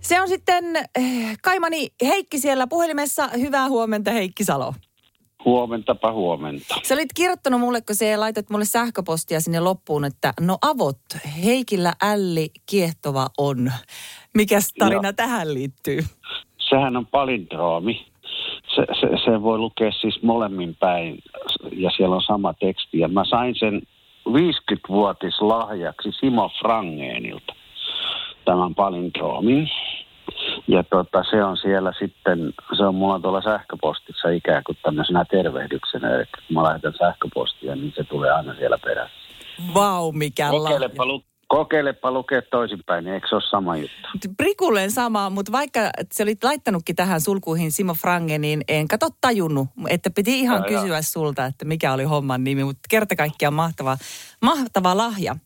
Se on sitten eh, Kaimani Heikki siellä puhelimessa. Hyvää huomenta Heikki Salo. Huomentapa huomenta. Sä olit kirjoittanut mulle, kun sä laitat mulle sähköpostia sinne loppuun, että no avot, Heikillä älli kiehtova on. Mikäs tarina Joo. tähän liittyy? Sehän on palindroomi. Se, se, se voi lukea siis molemmin päin ja siellä on sama teksti. Ja mä sain sen 50-vuotislahjaksi Simo Frangeenilta tämän palindroomin. Ja tota, se on siellä sitten, se on mulla tuolla sähköpostissa ikään kuin tämmöisenä tervehdyksenä. Että kun mä lähetän sähköpostia, niin se tulee aina siellä perässä. Vau, mikä Kokeilepa, lu- kokeilepa lukea toisinpäin, niin eikö se ole sama juttu? Prikulleen sama, mutta vaikka sä olit laittanutkin tähän sulkuihin Simo Frange, niin en kato tajunnut, että piti ihan Joo, joo. kysyä sulta, että mikä oli homman nimi, mutta kerta kaikkiaan mahtava, mahtava lahja.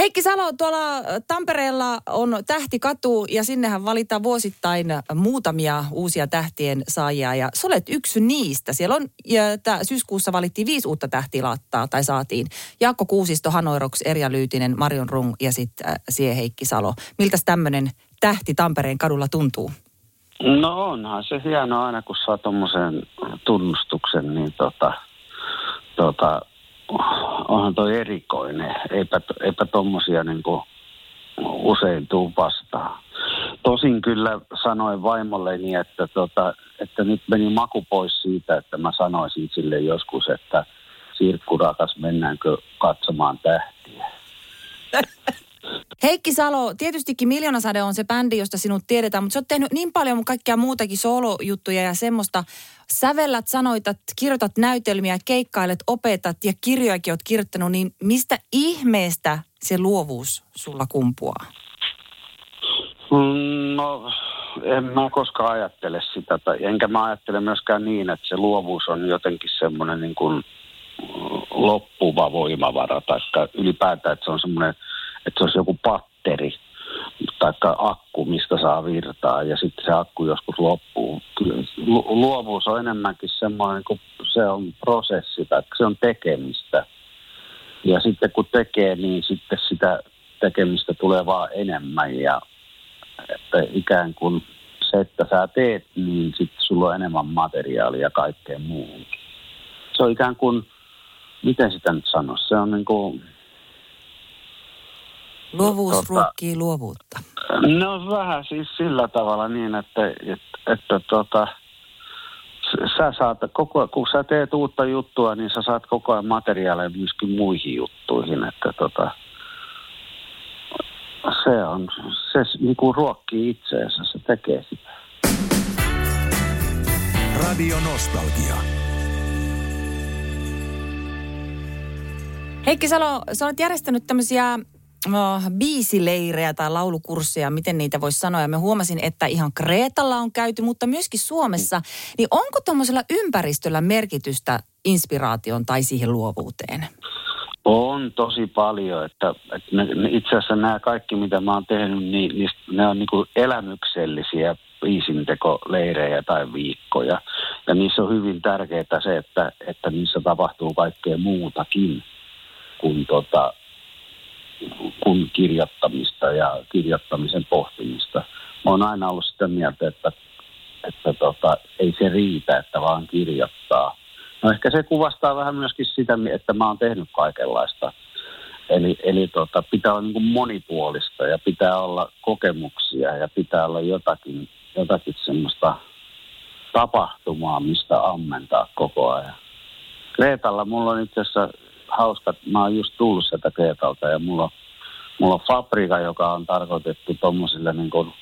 Heikki Salo, tuolla Tampereella on Tähtikatu ja sinnehän valitaan vuosittain muutamia uusia tähtien saajia ja sä olet yksi niistä. Siellä on, ja tää, syyskuussa valittiin viisi uutta tähtilattaa tai saatiin. Jaakko Kuusisto, Hanoiroks, Erja Lyytinen, Marion Rung ja sitten äh, Sie Heikki Salo. Miltäs tämmöinen tähti Tampereen kadulla tuntuu? No onhan se hienoa aina, kun saa tuommoisen tunnustuksen, niin tota, tota, onhan toi erikoinen. Eipä, eipä tommosia niin usein tuu vastaan. Tosin kyllä sanoin vaimolleni, että, tota, että nyt meni maku pois siitä, että mä sanoisin sille joskus, että Sirkku rakas, mennäänkö katsomaan tähtiä. Heikki Salo, tietystikin Miljoonasade on se bändi, josta sinut tiedetään, mutta sä oot tehnyt niin paljon kaikkea muutakin soolojuttuja ja semmoista. Sävellät, sanoitat, kirjoitat näytelmiä, keikkailet, opetat ja kirjojakin oot kirjoittanut, niin mistä ihmeestä se luovuus sulla kumpuaa? Mm, No, en mä koskaan ajattele sitä, tai enkä mä ajattele myöskään niin, että se luovuus on jotenkin semmoinen niin kuin loppuva voimavara, tai ylipäätään, että se on semmoinen, että se olisi joku patteri, tai akku, mistä saa virtaa, ja sitten se akku joskus loppuu. Luovuus on enemmänkin semmoinen, kun se on prosessi, tai se on tekemistä. Ja sitten kun tekee, niin sitten sitä tekemistä tulee vaan enemmän, ja että ikään kuin se, että sä teet, niin sitten sulla on enemmän materiaalia ja kaikkea muuhun. Se on ikään kuin, miten sitä nyt sanoisi, se on niin kuin, Luovuus Tota- ruokkii luovuutta. no vähän siis sillä tavalla niin, että, että, että tota, sä saat koko kun sä teet uutta juttua, niin sä saat koko ajan materiaaleja myöskin muihin juttuihin, että tota, se on, se niin kuin ruokkii itseensä, se tekee sitä. Radio Nostalgia. Heikki Salo, sä olet järjestänyt tämmöisiä no, biisileirejä tai laulukursseja, miten niitä voisi sanoa. Ja mä huomasin, että ihan Kreetalla on käyty, mutta myöskin Suomessa. Niin onko tuommoisella ympäristöllä merkitystä inspiraation tai siihen luovuuteen? On tosi paljon, että, että ne, itse asiassa nämä kaikki, mitä mä oon tehnyt, niin niistä, ne on niin elämyksellisiä biisintekoleirejä tai viikkoja. Ja niissä on hyvin tärkeää se, että, että niissä tapahtuu kaikkea muutakin kuin, tota, kuin kirjoittamista ja kirjoittamisen pohtimista. Mä oon aina ollut sitä mieltä, että, että tota, ei se riitä, että vaan kirjoittaa. No ehkä se kuvastaa vähän myöskin sitä, että mä oon tehnyt kaikenlaista. Eli, eli tota, pitää olla niin monipuolista ja pitää olla kokemuksia ja pitää olla jotakin, jotakin semmoista tapahtumaa, mistä ammentaa koko ajan. Kreetalla mulla on itse asiassa hauska, mä oon just tullut sieltä Kreetalta ja mulla mulla on fabrika, joka on tarkoitettu tuommoisille niin kuin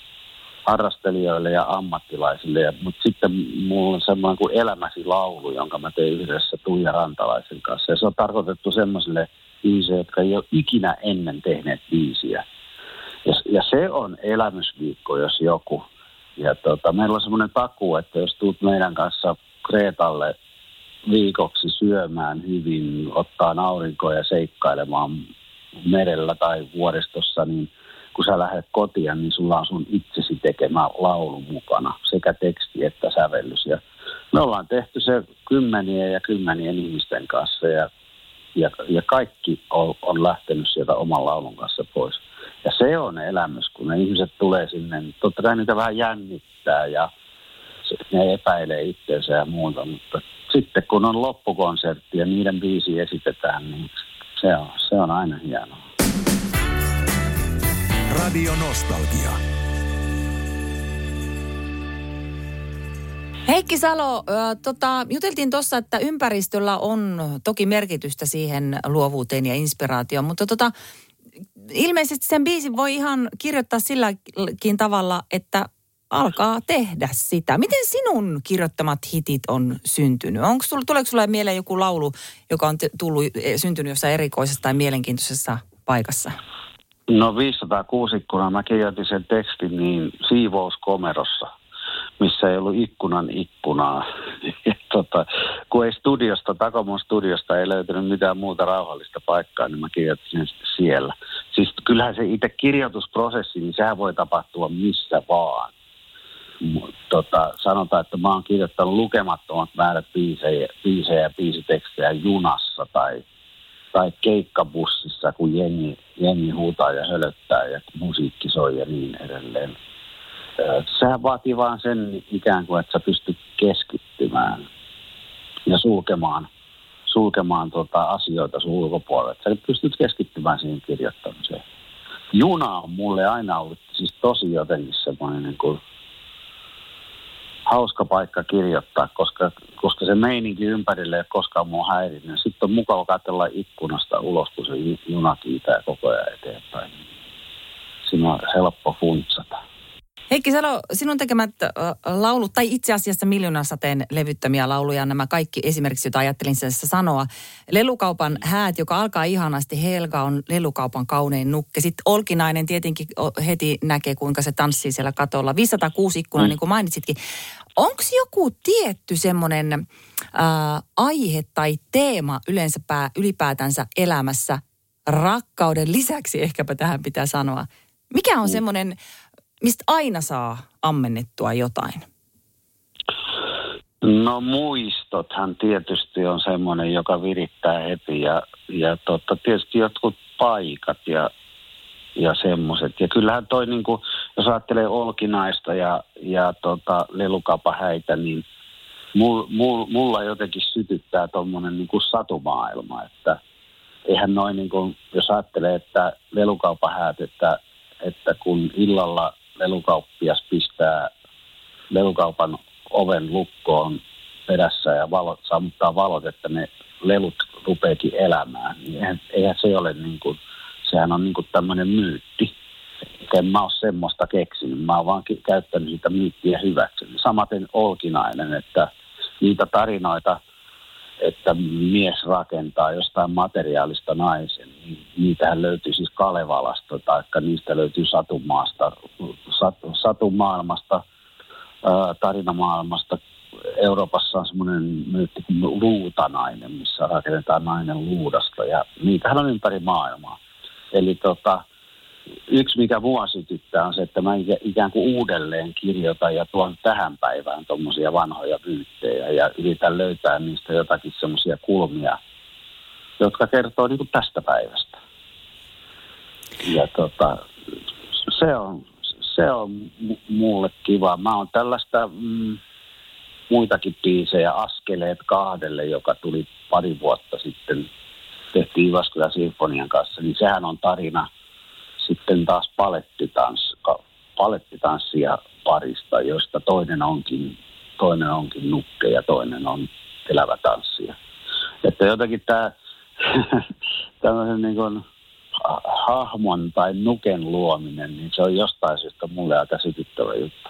harrastelijoille ja ammattilaisille. Ja, mutta sitten mulla on semmoinen kuin Elämäsi laulu, jonka mä tein yhdessä Tuija Rantalaisen kanssa. Ja se on tarkoitettu semmoisille ihmisille, jotka ei ole ikinä ennen tehneet biisiä. Ja, ja se on elämysviikko, jos joku. Ja tota, meillä on semmoinen takuu, että jos tuut meidän kanssa Kreetalle viikoksi syömään hyvin, ottaa aurinkoa ja seikkailemaan merellä tai vuoristossa, niin kun sä lähdet kotiin, niin sulla on sun itsesi tekemä laulu mukana, sekä teksti että sävellys. Ja me ollaan tehty se kymmenien ja kymmenien ihmisten kanssa ja, ja, ja kaikki on, on lähtenyt sieltä oman laulun kanssa pois. Ja se on elämys, kun ne ihmiset tulee sinne, niin totta kai niitä vähän jännittää ja ne epäilee itseensä ja muuta, mutta sitten kun on loppukonsertti ja niiden biisi esitetään, niin se on, se on aina hienoa. Radio Nostalgia. Heikki Salo, äh, tota, juteltiin tuossa, että ympäristöllä on toki merkitystä siihen luovuuteen ja inspiraatioon, mutta tota, ilmeisesti sen biisin voi ihan kirjoittaa silläkin tavalla, että alkaa tehdä sitä. Miten sinun kirjoittamat hitit on syntynyt? Onko sulla, tuleeko sulle mieleen joku laulu, joka on tullut, syntynyt jossain erikoisessa tai mielenkiintoisessa paikassa? No 506 ikkuna, mä kirjoitin sen tekstin niin siivouskomerossa, missä ei ollut ikkunan ikkunaa. Tota, kun ei studiosta, Takomon studiosta ei löytynyt mitään muuta rauhallista paikkaa, niin mä kirjoitin sen siellä. Siis kyllähän se itse kirjoitusprosessi, niin sehän voi tapahtua missä vaan. Tota, sanotaan, että mä oon kirjoittanut lukemattomat määrät biisejä, biisejä ja biisitekstejä junassa tai – tai keikkabussissa, kun jengi, jengi huutaa ja hölöttää ja musiikki soi ja niin edelleen. Sehän vaatii vaan sen ikään kuin, että sä pystyt keskittymään ja sulkemaan, sulkemaan tota asioita sun ulkopuolelle. Että sä pystyt keskittymään siihen kirjoittamiseen. Juna on mulle aina ollut siis tosi jotenkin semmoinen niin kuin hauska paikka kirjoittaa, koska, koska se meininki ympärille ei ole koskaan mua häirinyt. Sitten on mukava katsella ikkunasta ulos, kun se juna kiitää koko ajan eteenpäin. Siinä on helppo funtsata. Heikki Salo, sinun tekemät laulut, tai itse asiassa miljoonasateen levyttämiä lauluja, nämä kaikki esimerkiksi, joita ajattelin sen sanoa. Lelukaupan häät, joka alkaa ihanasti, Helga on lelukaupan kaunein nukke. Sitten Olkinainen tietenkin heti näkee, kuinka se tanssii siellä katolla. 506 ikkuna, mm. niin kuin mainitsitkin. Onko joku tietty semmoinen äh, aihe tai teema yleensä pää, ylipäätänsä elämässä rakkauden lisäksi, ehkäpä tähän pitää sanoa. Mikä on mm. semmoinen mistä aina saa ammennettua jotain? No muistothan tietysti on semmoinen, joka virittää heti ja, ja totta, tietysti jotkut paikat ja, ja semmoiset. Ja kyllähän toi, niin kuin, jos ajattelee olkinaista ja, ja tota, lelukapahäitä, niin mul, mul, mulla jotenkin sytyttää tuommoinen niin satumaailma, että eihän noin, niin jos ajattelee, että lelukaupahäät, että, että kun illalla lelukauppias pistää lelukaupan oven lukkoon perässä ja valot, sammuttaa valot, että ne lelut rupeekin elämään. Niin eihän, eihän se ole niin kuin, sehän on niin kuin tämmöinen myytti. En mä ole semmoista keksinyt, mä oon vaan käyttänyt sitä myyttiä hyväksi. Samaten Olkinainen, että niitä tarinoita, että mies rakentaa jostain materiaalista naisen, niin niitähän löytyy siis Kalevalasta, tai niistä löytyy Satumaasta, sat, Satumaailmasta, tarinamaailmasta. Euroopassa on semmoinen myytti kuin luutanainen, missä rakennetaan nainen luudasta, ja niitähän on ympäri maailmaa. Eli tota, yksi, mikä mua sytyttää, on se, että mä ikään kuin uudelleen kirjoitan ja tuon tähän päivään tuommoisia vanhoja vyyttejä ja yritän löytää niistä jotakin semmoisia kulmia, jotka kertoo niin kuin tästä päivästä. Ja tota, se on, se on mulle kiva. Mä oon tällaista mm, muitakin biisejä, Askeleet kahdelle, joka tuli pari vuotta sitten, tehtiin Jyväskylän Sinfonian kanssa, niin sehän on tarina – sitten taas palettitans, palettitanssia parista, josta toinen onkin, toinen onkin nukke ja toinen on elävä tanssija. Että jotenkin tämä tämmöisen niin kuin hahmon tai nuken luominen, niin se on jostain syystä mulle aika sytyttävä juttu.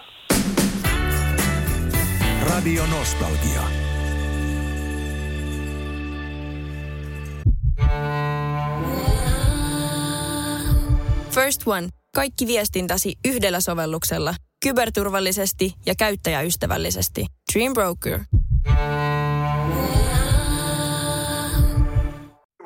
Radio Nostalgia. First One. Kaikki viestintäsi yhdellä sovelluksella. Kyberturvallisesti ja käyttäjäystävällisesti. Dream Broker.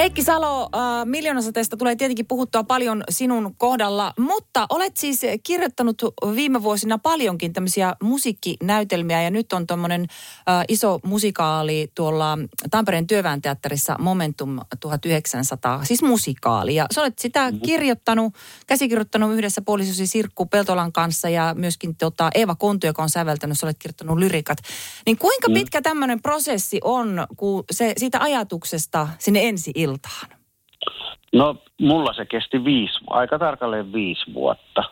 Heikki Salo, äh, miljoonasateesta tulee tietenkin puhuttua paljon sinun kohdalla, mutta olet siis kirjoittanut viime vuosina paljonkin tämmöisiä musiikkinäytelmiä ja nyt on tuommoinen äh, iso musikaali tuolla Tampereen työväen teatterissa Momentum 1900, siis musikaali. Ja sä olet sitä kirjoittanut, käsikirjoittanut yhdessä puolisosi Sirkku Peltolan kanssa ja myöskin tota Eeva Kontu, joka on säveltänyt, sä olet kirjoittanut lyrikat. Niin kuinka pitkä tämmöinen prosessi on, kun se siitä ajatuksesta sinne ensi iltaan? No, mulla se kesti viisi, aika tarkalleen viisi vuotta.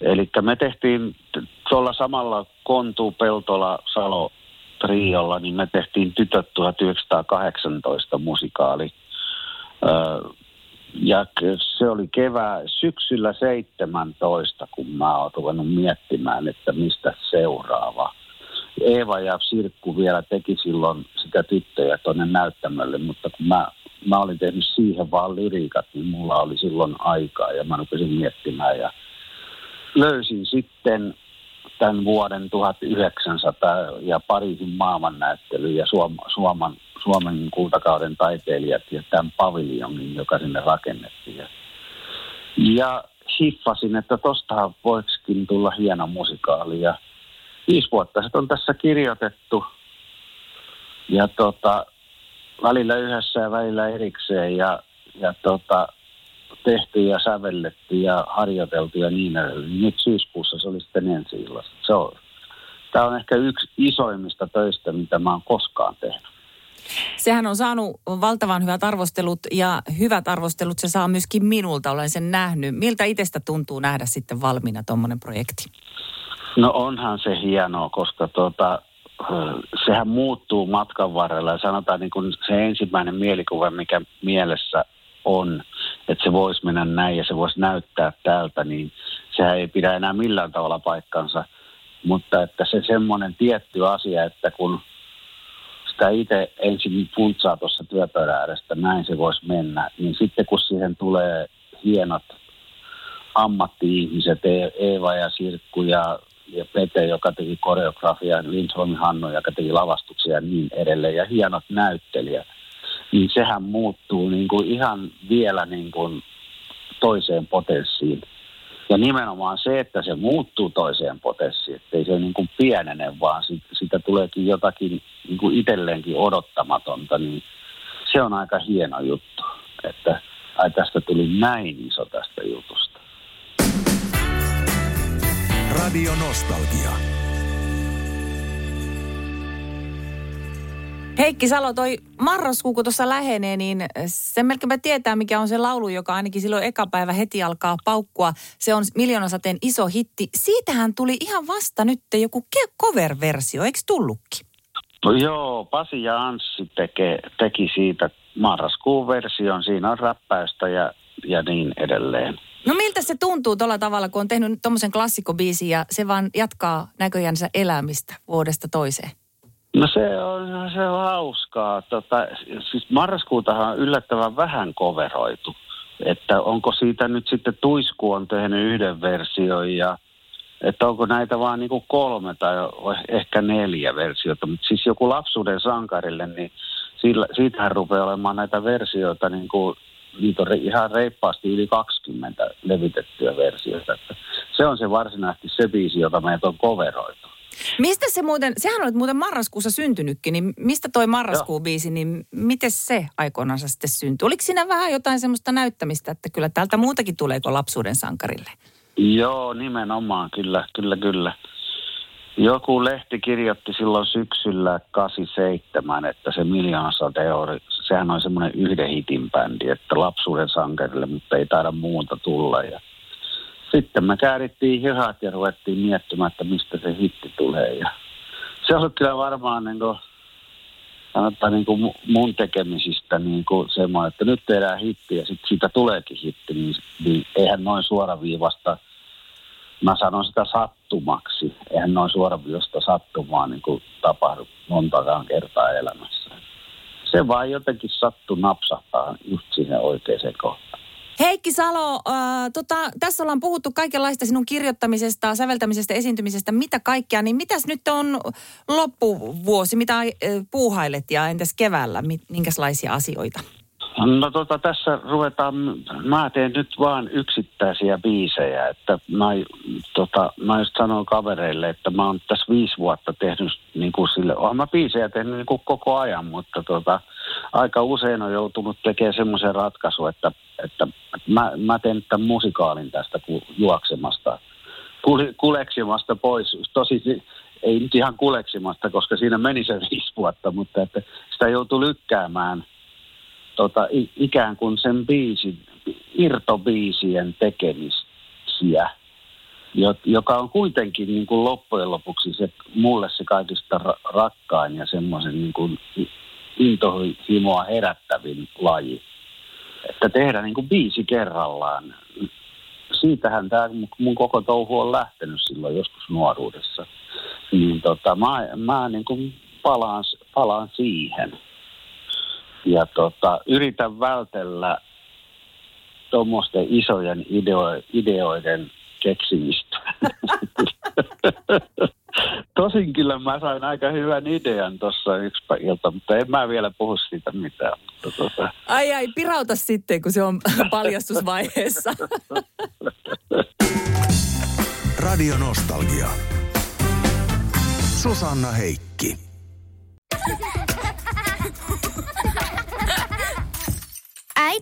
Eli me tehtiin tuolla samalla Kontu, Peltola, Salo triolla, niin me tehtiin Tytöt 1918 musikaali. Ja se oli kevää, syksyllä 17, kun mä oon ruvennut miettimään, että mistä seuraava. Eeva ja Sirkku vielä teki silloin sitä tyttöjä tuonne näyttämölle, mutta kun mä, mä olin tehnyt siihen vaan lyriikat, niin mulla oli silloin aikaa ja mä rupesin miettimään ja löysin sitten tämän vuoden 1900 ja Pariisin maailmannäyttely ja Suom, Suomen, Suomen kultakauden taiteilijat ja tämän paviljonin, joka sinne rakennettiin. Ja, hiffasin, että tostahan voisikin tulla hieno musikaali ja viisi vuotta sitten on tässä kirjoitettu ja tota, välillä yhdessä ja välillä erikseen ja, ja tota, tehty ja sävelletty ja harjoiteltu ja niin edelleen. Nyt syyskuussa se oli sitten ensi illassa. Se on, tämä on ehkä yksi isoimmista töistä, mitä mä oon koskaan tehnyt. Sehän on saanut valtavan hyvät arvostelut ja hyvät arvostelut se saa myöskin minulta, olen sen nähnyt. Miltä itsestä tuntuu nähdä sitten valmiina tuommoinen projekti? No onhan se hienoa, koska ö, sehän muuttuu matkan varrella ja sanotaan niin kuin se ensimmäinen mielikuva, mikä mielessä on, että se voisi mennä näin ja se voisi näyttää täältä, niin sehän ei pidä enää millään tavalla paikkansa. Mutta että se semmoinen tietty asia, että kun sitä itse ensin funtsaa tuossa työpöydän äärestä, näin se voisi mennä, niin sitten kun siihen tulee hienot ammatti-ihmiset, E- Eeva ja Sirkku ja, ja Pete, joka teki koreografiaa, Lindholm Hannu, joka teki lavastuksia ja niin edelleen, ja hienot näyttelijät, niin sehän muuttuu niin kuin ihan vielä niin kuin toiseen potenssiin. Ja nimenomaan se, että se muuttuu toiseen potenssiin, ettei se niin kuin pienene, vaan sit, sitä tuleekin jotakin niin kuin itselleenkin odottamatonta, niin se on aika hieno juttu, että ai tästä tuli näin iso tästä jutusta. Radio Nostalgia. Heikki Salo, toi marraskuu kun tuossa lähenee, niin sen melkeinpä tietää, mikä on se laulu, joka ainakin silloin eka päivä heti alkaa paukkua. Se on Miljoonasateen iso hitti. Siitähän tuli ihan vasta nyt joku cover-versio, eikö tullutkin? No joo, Pasi ja Anssi teke, teki siitä marraskuun version. Siinä on räppäystä ja, ja niin edelleen. No miltä se tuntuu tuolla tavalla, kun on tehnyt nyt tommosen klassikkobiisin ja se vaan jatkaa näköjänsä elämistä vuodesta toiseen? No se on, se on hauskaa. Tota, siis marraskuutahan on yllättävän vähän koveroitu. Että onko siitä nyt sitten Tuisku on tehnyt yhden version ja että onko näitä vaan niin kolme tai ehkä neljä versiota. Mutta siis joku lapsuuden sankarille, niin sillä, siitähän rupeaa olemaan näitä versioita niin kuin niitä on ihan reippaasti yli 20 levitettyä versioita. Että se on se varsinaisesti se biisi, jota meitä on koveroitu. Mistä se muuten, sehän olet muuten marraskuussa syntynytkin, niin mistä toi marraskuun biisi, niin miten se aikoinaan sitten syntyi? Oliko siinä vähän jotain semmoista näyttämistä, että kyllä täältä muutakin tulee kuin lapsuuden sankarille? Joo, nimenomaan, kyllä, kyllä, kyllä. Joku lehti kirjoitti silloin syksyllä 87, että se miljoonasade sehän on semmoinen yhden hitin bändi, että lapsuuden sankarille, mutta ei taida muuta tulla. Ja sitten me käärittiin hihat ja ruvettiin miettimään, että mistä se hitti tulee. Ja se on kyllä varmaan niin kuin, sanotaan niin kuin mun tekemisistä niin kuin semmoinen, että nyt tehdään hitti ja sitten siitä tuleekin hitti, niin, niin eihän noin suoraviivasta mä sanon sitä sattumaksi. Eihän noin suoraviivaista sattumaa niin kuin tapahdu montakaan kertaa elämässä. Se vaan jotenkin sattu napsahtaa just siihen oikeaan kohtaan. Heikki Salo, äh, tota, tässä ollaan puhuttu kaikenlaista sinun kirjoittamisesta, säveltämisestä, esiintymisestä, mitä kaikkea. Niin mitäs nyt on loppuvuosi, mitä äh, puuhailet ja entäs keväällä, minkälaisia asioita? No tota, tässä ruvetaan, mä teen nyt vaan yksittäisiä biisejä, että mä, tota, mä just sanoin kavereille, että mä oon tässä viisi vuotta tehnyt niin kuin sille, oon mä biisejä tehnyt niin kuin koko ajan, mutta tota, aika usein on joutunut tekemään semmoisen ratkaisun, että, että mä, mä teen tämän musikaalin tästä juoksemasta, kuleksimasta pois. Tosi ei nyt ihan kuleksimasta, koska siinä meni se viisi vuotta, mutta että sitä joutuu lykkäämään – tota, ikään kuin sen biisin, irtobiisien tekemisiä, joka on kuitenkin niin kuin loppujen lopuksi se, mulle se kaikista ra- rakkain ja semmoisen niin kuin intohimoa herättävin laji. Että tehdä niin kuin biisi kerrallaan. Siitähän tämä mun koko touhu on lähtenyt silloin joskus nuoruudessa. Niin tota, mä, mä niin kuin palaan, palaan siihen ja tota, yritän vältellä tuommoisten isojen ideo- ideoiden keksimistä. Tosin kyllä mä sain aika hyvän idean tuossa yksi ilta, mutta en mä vielä puhu siitä mitään. Mutta tota... Ai ai, pirauta sitten, kun se on paljastusvaiheessa. Radio Nostalgia. Susanna Heikki.